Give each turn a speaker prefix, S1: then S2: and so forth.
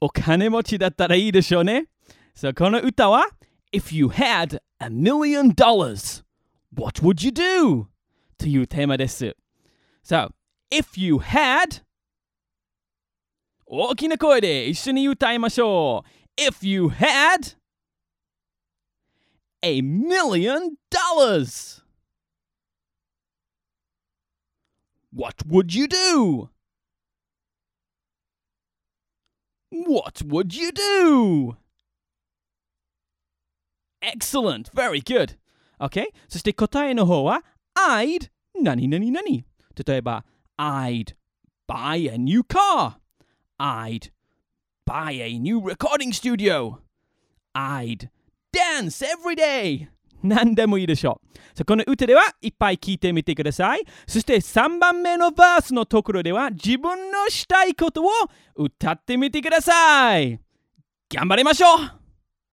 S1: お金持ちだったらいいでしょうね。さあ、この歌は If you had a million dollars, what would you do? というテーマです。さあ、If you had 大きな声で一緒に歌いましょう。If you had a million dollars, what would you do? What would you do? Excellent, very good. Okay? そして答えの方は I'd 何々何例えば I'd buy a new car. I'd buy a new recording studio. I'd dance every day. 何でもいいでしょう。そこの歌ではいっぱい聞いてみてください。そして3番目のバースのところでは自分のしたいことを歌ってみてください。頑張りましょう